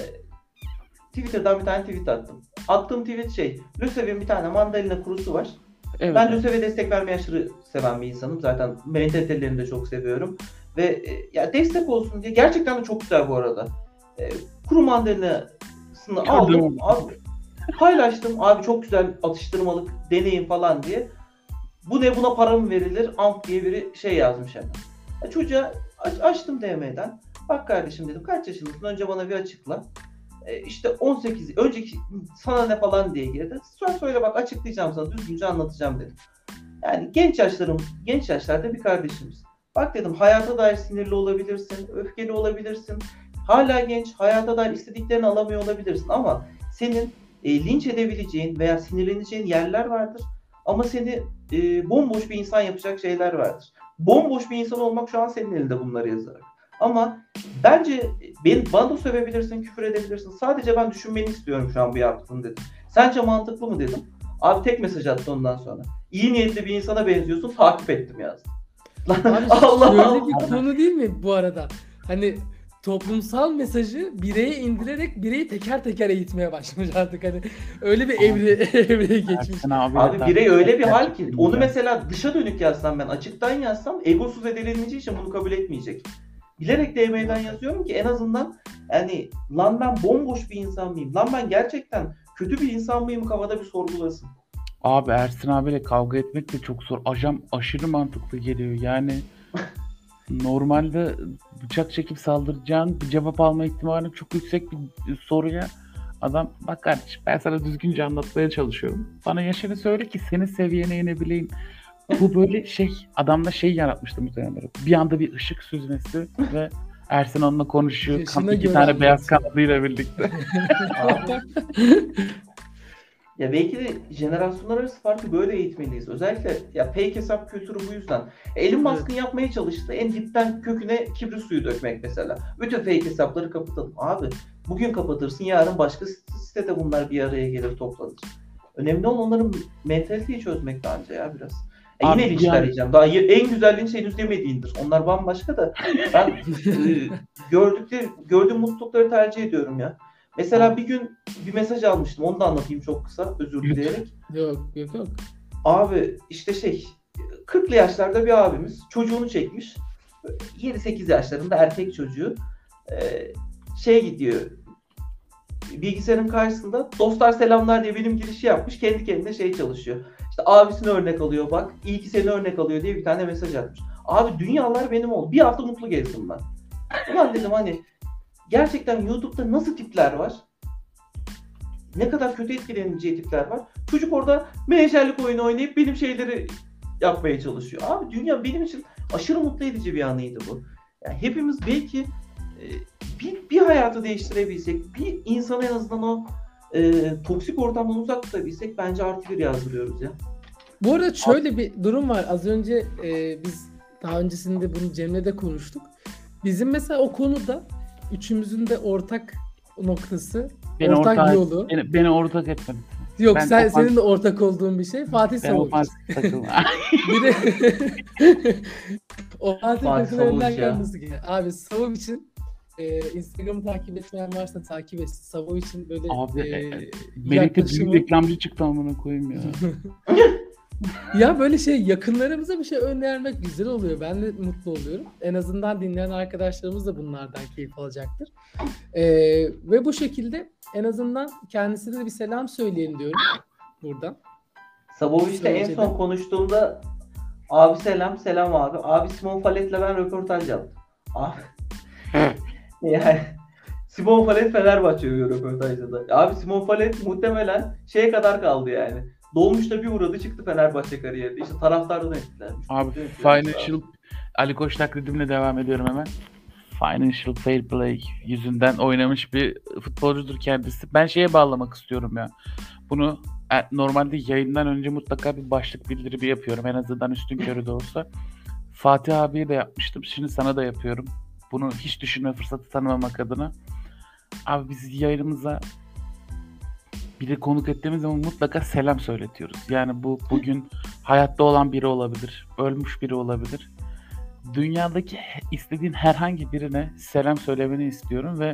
Speaker 2: Twitter'dan bir tane tweet attım. Attığım tweet şey. Lösev'in bir tane mandalina kurusu var.
Speaker 3: Evet.
Speaker 2: Ben Lösev'e destek vermeyi aşırı seven bir insanım. Zaten mentalitelerini de çok seviyorum. Ve e, ya destek olsun diye gerçekten de çok güzel bu arada. E, kuru mandalinasını aldım. Abi, paylaştım. Abi çok güzel atıştırmalık deneyim falan diye. Bu ne buna para mı verilir? Amp diye biri şey yazmış hemen. Ya çocuğa aç- açtım DM'den. Bak kardeşim dedim kaç yaşındasın? Önce bana bir açıkla. E, işte 18, önceki sana ne falan diye girdi. Sonra söyle bak açıklayacağım sana düzgünce anlatacağım dedim. Yani genç yaşlarım, genç yaşlarda bir kardeşimiz. Bak dedim hayata dair sinirli olabilirsin, öfkeli olabilirsin. Hala genç, hayata dair istediklerini alamıyor olabilirsin ama senin e, linç edebileceğin veya sinirleneceğin yerler vardır. Ama seni e, bomboş bir insan yapacak şeyler vardır. Bomboş bir insan olmak şu an senin elinde bunları yazarak. Ama bence ben, bana da sövebilirsin, küfür edebilirsin. Sadece ben düşünmeni istiyorum şu an bu yaptığını dedim. Sence mantıklı mı dedim. Abi tek mesaj attı ondan sonra. İyi niyetli bir insana benziyorsun, takip ettim yazdı. Lan
Speaker 1: Abi
Speaker 2: Allah
Speaker 1: şöyle
Speaker 2: Allah.
Speaker 1: bir konu değil mi bu arada? Hani toplumsal mesajı bireye indirerek bireyi teker teker eğitmeye başlamış artık hani öyle bir evre evreye geçmiş.
Speaker 3: Abi,
Speaker 2: Abi birey öyle bir hal ki onu mesela dışa dönük yazsam ben açıktan yazsam egosuz edeleneceği için bunu kabul etmeyecek. Bilerek DM'den yazıyorum ki en azından yani lan ben bomboş bir insan mıyım? Lan ben gerçekten kötü bir insan mıyım kafada bir sorgulasın.
Speaker 3: Abi Ersin abiyle kavga etmek de çok zor. Aşam aşırı mantıklı geliyor. Yani normalde bıçak çekip saldıracağın bir cevap alma ihtimalin çok yüksek bir soruya adam bak kardeşim ben sana düzgünce anlatmaya çalışıyorum. Bana yaşını söyle ki senin seviyene inebileyim. Bu böyle şey adamda şey yaratmıştı muhtemelen. Bir anda bir ışık süzmesi ve Ersin onunla konuşuyor. Kan, iki tane beyaz kanadıyla birlikte.
Speaker 2: Ya belki de jenerasyonlar arası farkı böyle eğitmeliyiz. Özellikle ya fake hesap kültürü bu yüzden. Elon Musk'ın yapmaya çalıştığı en dipten köküne kibrit suyu dökmek mesela. Bütün fake hesapları kapatalım. Abi bugün kapatırsın yarın başka sitede bunlar bir araya gelir toplanır. Önemli olan onların mentaliteyi çözmek bence ya biraz. E yine linç
Speaker 3: yani-.
Speaker 2: Daha en güzel linç henüz demediğindir. Onlar bambaşka da ben e, gördükleri, gördüğüm mutlulukları tercih ediyorum ya. Mesela bir gün bir mesaj almıştım. Onu da anlatayım çok kısa. Özür dileyerek.
Speaker 1: Yok yok yok.
Speaker 2: Abi işte şey 40'lı yaşlarda bir abimiz çocuğunu çekmiş. 7-8 yaşlarında erkek çocuğu. Ee, şey gidiyor. Bilgisayarın karşısında dostlar selamlar diye benim girişi yapmış. Kendi kendine şey çalışıyor. İşte abisini örnek alıyor bak. iyi ki seni örnek alıyor diye bir tane mesaj atmış. Abi dünyalar benim oldu. Bir hafta mutlu gezdim ben. Ulan dedim hani gerçekten YouTube'da nasıl tipler var? Ne kadar kötü etkileneceği tipler var. Çocuk orada menajerlik oyunu oynayıp benim şeyleri yapmaya çalışıyor. Abi dünya benim için aşırı mutlu edici bir anıydı bu. Yani hepimiz belki e, bir, bir hayatı değiştirebilsek, bir insanı en azından o e, toksik ortamdan uzak tutabilsek bence artı bir yazdırıyoruz ya.
Speaker 1: Bu arada şöyle bir durum var. Az önce e, biz daha öncesinde bunu Cem'le de konuştuk. Bizim mesela o konuda üçümüzün de ortak noktası,
Speaker 3: Beni
Speaker 1: ortak
Speaker 3: ortak,
Speaker 1: yolu.
Speaker 3: beni, beni ortak etmedin.
Speaker 1: Yok
Speaker 3: ben
Speaker 1: sen,
Speaker 3: o fan-
Speaker 1: senin de ortak olduğun bir şey Fatih Savuç.
Speaker 3: takılma.
Speaker 1: Biri o Fatih
Speaker 2: Fatih
Speaker 1: takımlarından gelmesi gibi. Abi Savuç için e, Instagram'ı takip etmeyen varsa takip etsin. Savuç için böyle
Speaker 3: Abi,
Speaker 1: e,
Speaker 3: e, büyük
Speaker 1: yaklaşımı-
Speaker 3: reklamcı çıktı amına koyayım ya.
Speaker 1: ya böyle şey yakınlarımıza bir şey önermek güzel oluyor. Ben de mutlu oluyorum. En azından dinleyen arkadaşlarımız da bunlardan keyif alacaktır. Ee, ve bu şekilde en azından kendisine de bir selam söyleyelim diyorum buradan.
Speaker 2: Sabovic'te en son konuştuğumda abi selam selam abi. Abi Simon Falet'le ben röportaj yaptım. Abi yani Simon Falet Fenerbahçe röportajda da. Abi Simon Falet muhtemelen şeye kadar kaldı yani. Dolmuşta bir uğradı çıktı Fenerbahçe kariyerinde. İşte taraftardan etkilenmiş.
Speaker 3: Abi Financial Ali Koç taklidimle devam ediyorum hemen. Financial Fair Play yüzünden oynamış bir futbolcudur kendisi. Ben şeye bağlamak istiyorum ya. Bunu e, normalde yayından önce mutlaka bir başlık bildirimi yapıyorum. En azından üstün körü de olsa. Fatih abiye de yapmıştım. Şimdi sana da yapıyorum. Bunu hiç düşünme fırsatı tanımamak adına. Abi biz yayınımıza biri konuk ettiğimiz zaman mutlaka selam söyletiyoruz. Yani bu bugün hayatta olan biri olabilir, ölmüş biri olabilir. Dünyadaki istediğin herhangi birine selam söylemeni istiyorum ve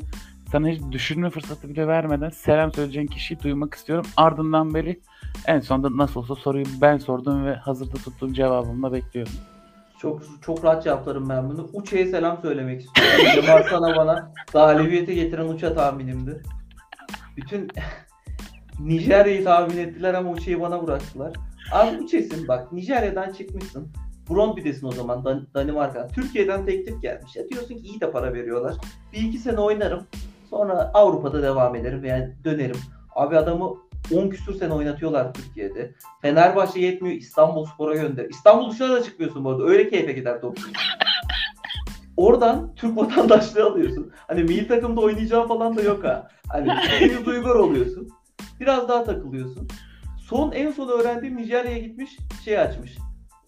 Speaker 3: sana hiç düşünme fırsatı bile vermeden selam söyleyeceğin kişiyi duymak istiyorum. Ardından beri en sonunda nasıl olsa soruyu ben sordum ve hazırda tuttuğum cevabımla bekliyorum.
Speaker 2: Çok çok rahat cevaplarım ben bunu. Uça'ya selam söylemek istiyorum. Cemal sana bana galibiyete getiren Uça tahminimdi. Bütün Nijerya'yı tahmin ettiler ama Uça'yı bana bıraktılar. Abi Uça'sın bak Nijerya'dan çıkmışsın. Brondby'desin o zaman Dan- Danimarka. Türkiye'den teklif gelmiş. Ya diyorsun ki iyi de para veriyorlar. Bir iki sene oynarım. Sonra Avrupa'da devam ederim veya dönerim. Abi adamı 10 küsür sene oynatıyorlar Türkiye'de. Fenerbahçe yetmiyor İstanbul Spor'a gönder. İstanbul dışına da çıkmıyorsun bu arada. Öyle keyfe gider top. Oradan Türk vatandaşlığı alıyorsun. Hani milli takımda oynayacağın falan da yok ha. Hani Uygur oluyorsun. Biraz daha takılıyorsun. Son en son öğrendiğim Nijerya'ya gitmiş şey açmış.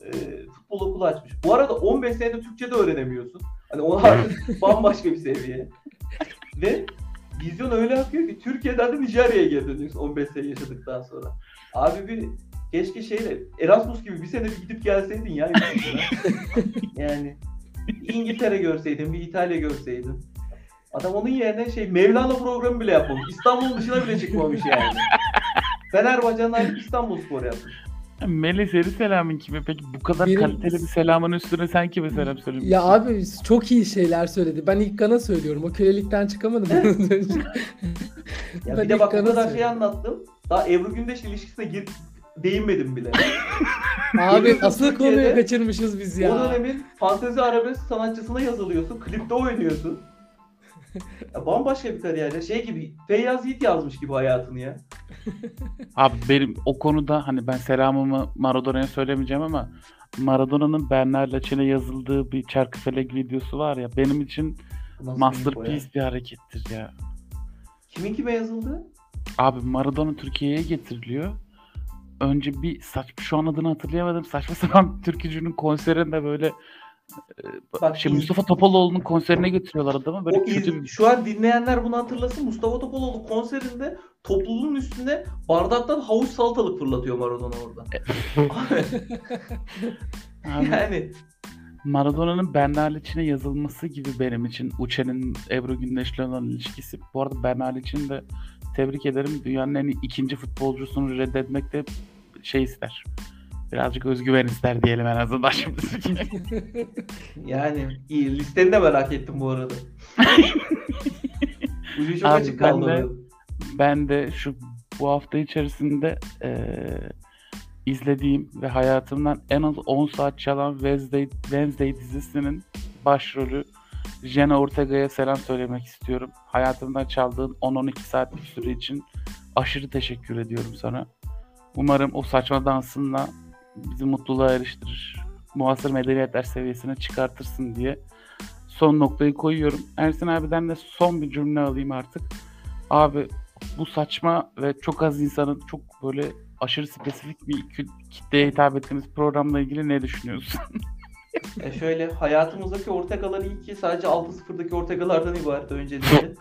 Speaker 2: E, futbol okulu açmış. Bu arada 15 senede Türkçe de öğrenemiyorsun. Hani o artık bambaşka bir seviye. Ve vizyon öyle akıyor ki Türkiye'den de Nijerya'ya geri dönüyorsun 15 sene yaşadıktan sonra. Abi bir keşke şeyle Erasmus gibi bir sene bir gidip gelseydin ya. yani İngiltere görseydin, bir İtalya görseydin. Adam onun yerine şey Mevlana programı bile yapmamış. İstanbul'un dışına bile çıkmamış yani. Fenerbahçe'nin ayrı İstanbul Spor yapmış.
Speaker 3: Melih seni selamın kime? Peki bu kadar
Speaker 1: Benim-
Speaker 3: kaliteli bir selamın üstüne sen kime selam söylüyorsun?
Speaker 1: Ya abi çok iyi şeyler söyledi. Ben ilk kana söylüyorum. O kölelikten çıkamadım.
Speaker 2: Ya
Speaker 1: Ben
Speaker 2: bir de bak bu kadar şey anlattım. Daha Ebru Gündeş ilişkisine gir değinmedim bile.
Speaker 1: Abi asıl konuyu kaçırmışız biz
Speaker 2: O
Speaker 1: ya.
Speaker 2: dönemin fantezi arabesk sanatçısına yazılıyorsun. Klipte oynuyorsun. Ya bambaşka bir kariyer. ya. Şey gibi Feyyaz Yiğit yazmış gibi hayatını ya.
Speaker 3: Abi benim o konuda hani ben selamımı Maradona'ya söylemeyeceğim ama Maradona'nın Bernard Laçin'e yazıldığı bir çarkıfelek videosu var ya benim için
Speaker 2: Nasıl
Speaker 3: masterpiece bir harekettir ya.
Speaker 2: Kimin kime yazıldı?
Speaker 3: Abi Maradona Türkiye'ye getiriliyor. Önce bir saç şu an adını hatırlayamadım. Saçma sapan türkücünün konserinde böyle
Speaker 2: Bak,
Speaker 3: şey Mustafa Topaloğlu'nun konserine götürüyorlar adamı. Böyle kötü bir
Speaker 2: Şu an dinleyenler bunu hatırlasın. Mustafa Topaloğlu konserinde topluluğun üstüne bardaktan havuç salatalık fırlatıyor Maradona orada.
Speaker 3: Abi,
Speaker 2: yani
Speaker 3: Maradona'nın Bernard Liç'ine yazılması gibi benim için Uçen'in Ebru Gündeş'le olan ilişkisi. Bu arada Bernard Liç'in de tebrik ederim. Dünyanın en ikinci futbolcusunu reddetmekte şey ister. Birazcık özgüven ister diyelim en azından şimdi.
Speaker 2: yani iyi. Listeni de merak ettim bu arada. Ucu çok
Speaker 3: Abi
Speaker 2: açık
Speaker 3: ben de- ben de şu bu hafta içerisinde eee, izlediğim ve hayatımdan en az 10 saat çalan Wednesday, Wednesday dizisinin başrolü Jenna Ortega'ya selam söylemek istiyorum. Hayatımdan çaldığın 10-12 saatlik süre için aşırı teşekkür ediyorum sana. Umarım o saçma dansınla bizi mutluluğa eriştirir. Muasır medeniyetler seviyesine çıkartırsın diye son noktayı koyuyorum. Ersin abiden de son bir cümle alayım artık. Abi bu saçma ve çok az insanın çok böyle aşırı spesifik bir kitleye hitap ettiğimiz programla ilgili ne düşünüyorsun?
Speaker 2: E şöyle hayatımızdaki Ortegalar iyi ki sadece 6-0'daki Ortegalardan ibaret öncelikle.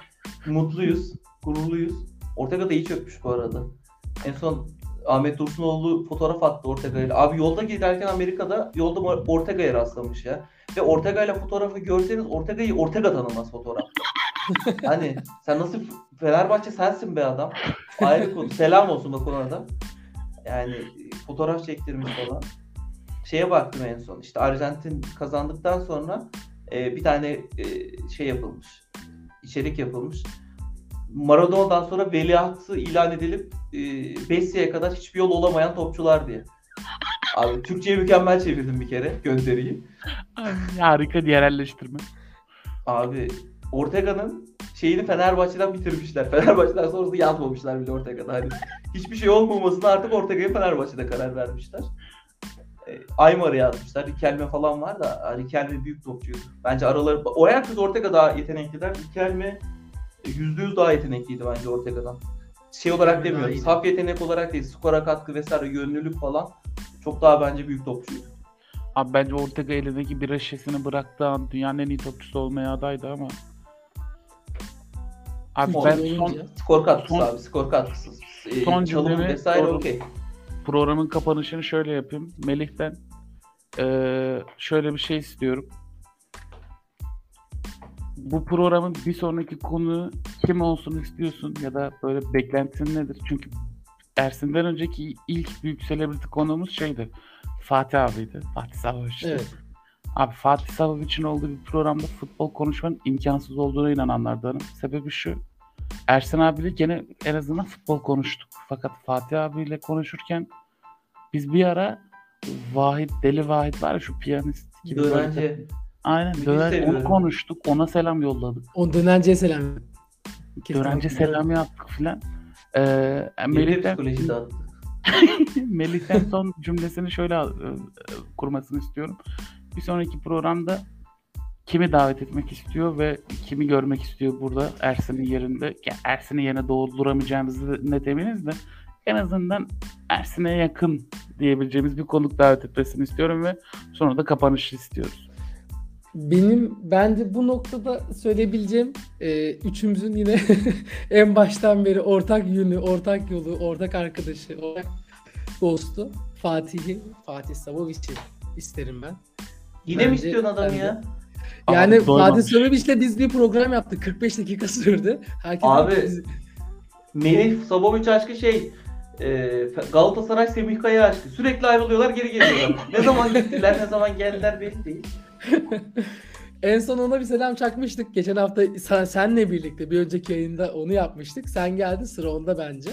Speaker 2: Mutluyuz, gururluyuz. Ortega da iyi çökmüş bu arada. En son Ahmet Dursunoğlu fotoğraf attı Ortega ile. Abi yolda giderken Amerika'da yolda Ortega'ya rastlamış ya. Ve Ortega ile fotoğrafı görseniz Ortega'yı Ortega tanımaz fotoğrafta. hani sen nasıl Fenerbahçe sensin be adam. Ayrı konu. Selam olsun bak ona da. Yani fotoğraf çektirmiş falan şeye baktım en son. İşte Arjantin kazandıktan sonra e, bir tane e, şey yapılmış. içerik yapılmış. Maradona'dan sonra veliahtı ilan edilip e, kadar hiçbir yol olamayan topçular diye. Abi Türkçe'ye mükemmel çevirdim bir kere gönderiyi.
Speaker 3: Harika yerelleştirme.
Speaker 2: Abi Ortega'nın şeyini Fenerbahçe'den bitirmişler. Fenerbahçe'den sonrası yazmamışlar bile Ortega'da. Hani hiçbir şey olmamasına artık Ortega'ya Fenerbahçe'de karar vermişler. E, Aymar'ı yazmışlar. Riquelme falan var da Riquelme büyük topçuydu. Bence araları... O herkes Ortega daha yetenekliler. Riquelme %100 daha yetenekliydi bence Ortega'dan. Şey olarak demiyorum. Saf yetenek olarak değil. Skora katkı vesaire yönlülük falan. Çok daha bence büyük topçuydu.
Speaker 3: Abi bence Ortega elindeki bir şişesini bıraktığı an dünyanın en iyi topçusu olmaya adaydı ama. Abi
Speaker 2: Son
Speaker 3: ben son
Speaker 1: ya.
Speaker 2: Skor katkısı
Speaker 3: Son-
Speaker 2: abi. Skor katkısı. E,
Speaker 3: Son cümlemi
Speaker 2: vesaire okey.
Speaker 3: programın kapanışını şöyle yapayım. Melih'ten eee, şöyle bir şey istiyorum. Bu programın bir sonraki konu kim olsun istiyorsun ya da böyle beklentin nedir? Çünkü Ersin'den önceki ilk büyük selebriti konuğumuz şeydi. Fatih abiydi. Fatih Savaş'tı.
Speaker 1: Evet.
Speaker 3: Abi Fatih Savaş'ın olduğu bir programda futbol konuşmanın imkansız olduğuna inananlardanım. Sebebi şu. Ersin abiyle gene en azından futbol konuştuk. Fakat Fatih abiyle konuşurken biz bir ara Vahit, Deli Vahit var ya şu piyanist gibi böyle-
Speaker 2: Dönence.
Speaker 3: Aynen dönen, onu konuştuk. Ona selam yolladık.
Speaker 1: O dönenciye selam.
Speaker 3: Dönence selam yaptık filan. Ee,
Speaker 2: Melih'ten...
Speaker 3: Melih'ten, son cümlesini şöyle e, kurmasını istiyorum. Bir sonraki programda kimi davet etmek istiyor ve kimi görmek istiyor burada Ersin'in yerinde. Ya Ersin'in yerine dolduramayacağımızı net eminiz de en azından Ersin'e yakın diyebileceğimiz bir konuk davet etmesini istiyorum ve sonra da kapanışı istiyoruz.
Speaker 1: Benim bence bu noktada söyleyebileceğim e, üçümüzün yine en baştan beri ortak yönü, ortak yolu, ortak arkadaşı, ortak dostu Fatih'i, Fatih Savovic'i isterim ben.
Speaker 2: Yine mi
Speaker 1: Bence-
Speaker 2: istiyorsun adamı ya?
Speaker 1: Yani
Speaker 3: Abi.
Speaker 1: Fatih Savovic'le biz bir program yaptık. 45 dakika sürdü. Herkes
Speaker 2: Abi,
Speaker 1: biz-
Speaker 2: Melih Sabovic aşkı şey e, Galatasaray Semih Kaya aşkı. Sürekli ayrılıyorlar geri geliyorlar. ne zaman gittiler ne zaman geldiler belli değil.
Speaker 1: En son ona bir selam çakmıştık. Geçen hafta sen, senle birlikte bir önceki yayında onu yapmıştık. Sen geldin sıra onda bence.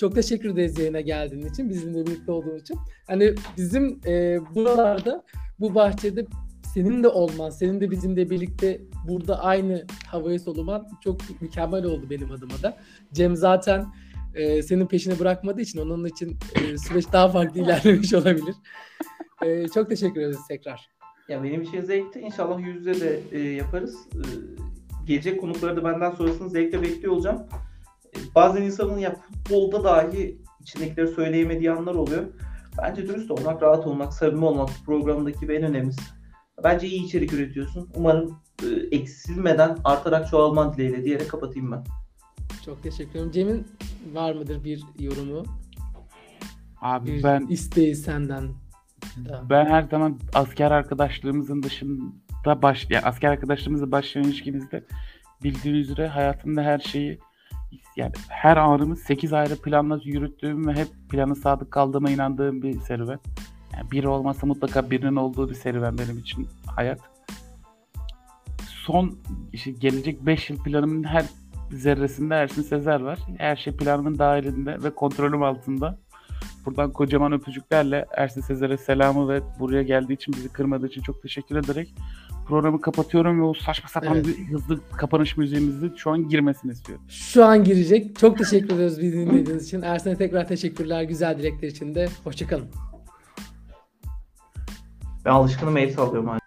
Speaker 1: Çok teşekkür ederiz yayına geldiğin için, bizimle birlikte olduğun için. Hani bizim e, buralarda, bu bahçede senin de olman, senin de bizimle birlikte burada aynı havayı soluman çok mükemmel oldu benim adıma da. Cem zaten e, senin peşini bırakmadığı için onun için e, süreç daha farklı ilerlemiş olabilir. E, çok teşekkür ederiz tekrar.
Speaker 2: Ya benim için zevkti. İnşallah yüz yüze de e, yaparız. E, gelecek konukları da benden sonrasını zevkle bekliyor olacağım. E, bazen insanın ya futbolda dahi içindekileri söyleyemediği anlar oluyor. Bence dürüst olmak, rahat olmak, samimi olmak programdaki en önemlisi. Bence iyi içerik üretiyorsun. Umarım e, eksilmeden artarak çoğalman dileğiyle diyerek kapatayım ben.
Speaker 1: Çok teşekkür ederim. Cem'in var mıdır bir yorumu,
Speaker 3: Abi
Speaker 1: bir
Speaker 3: ben
Speaker 1: isteği senden?
Speaker 3: Ben her zaman asker arkadaşlığımızın dışında baş ya asker arkadaşlığımızla başlayan ilişkimizde bildiğiniz üzere hayatımda her şeyi yani her anımı 8 ayrı planla yürüttüğüm ve hep plana sadık kaldığıma inandığım bir serüven. Yani biri olmazsa mutlaka birinin olduğu bir serüven benim için hayat. Son işte gelecek 5 yıl planımın her zerresinde Ersin Sezer var. Her şey planımın dahilinde ve kontrolüm altında. Buradan kocaman öpücüklerle Ersin Sezer'e selamı ve buraya geldiği için bizi kırmadığı için çok teşekkür ederek programı kapatıyorum ve o saçma sapan
Speaker 1: Evet.
Speaker 3: bir hızlı kapanış müziğimizi şu an girmesini istiyorum.
Speaker 1: Şu an girecek. Çok teşekkür ederiz bizi dinlediğiniz için. Ersen'e tekrar teşekkürler. Güzel dilekler için de. Hoşçakalın.
Speaker 2: Ben alışkınım el sallıyorum.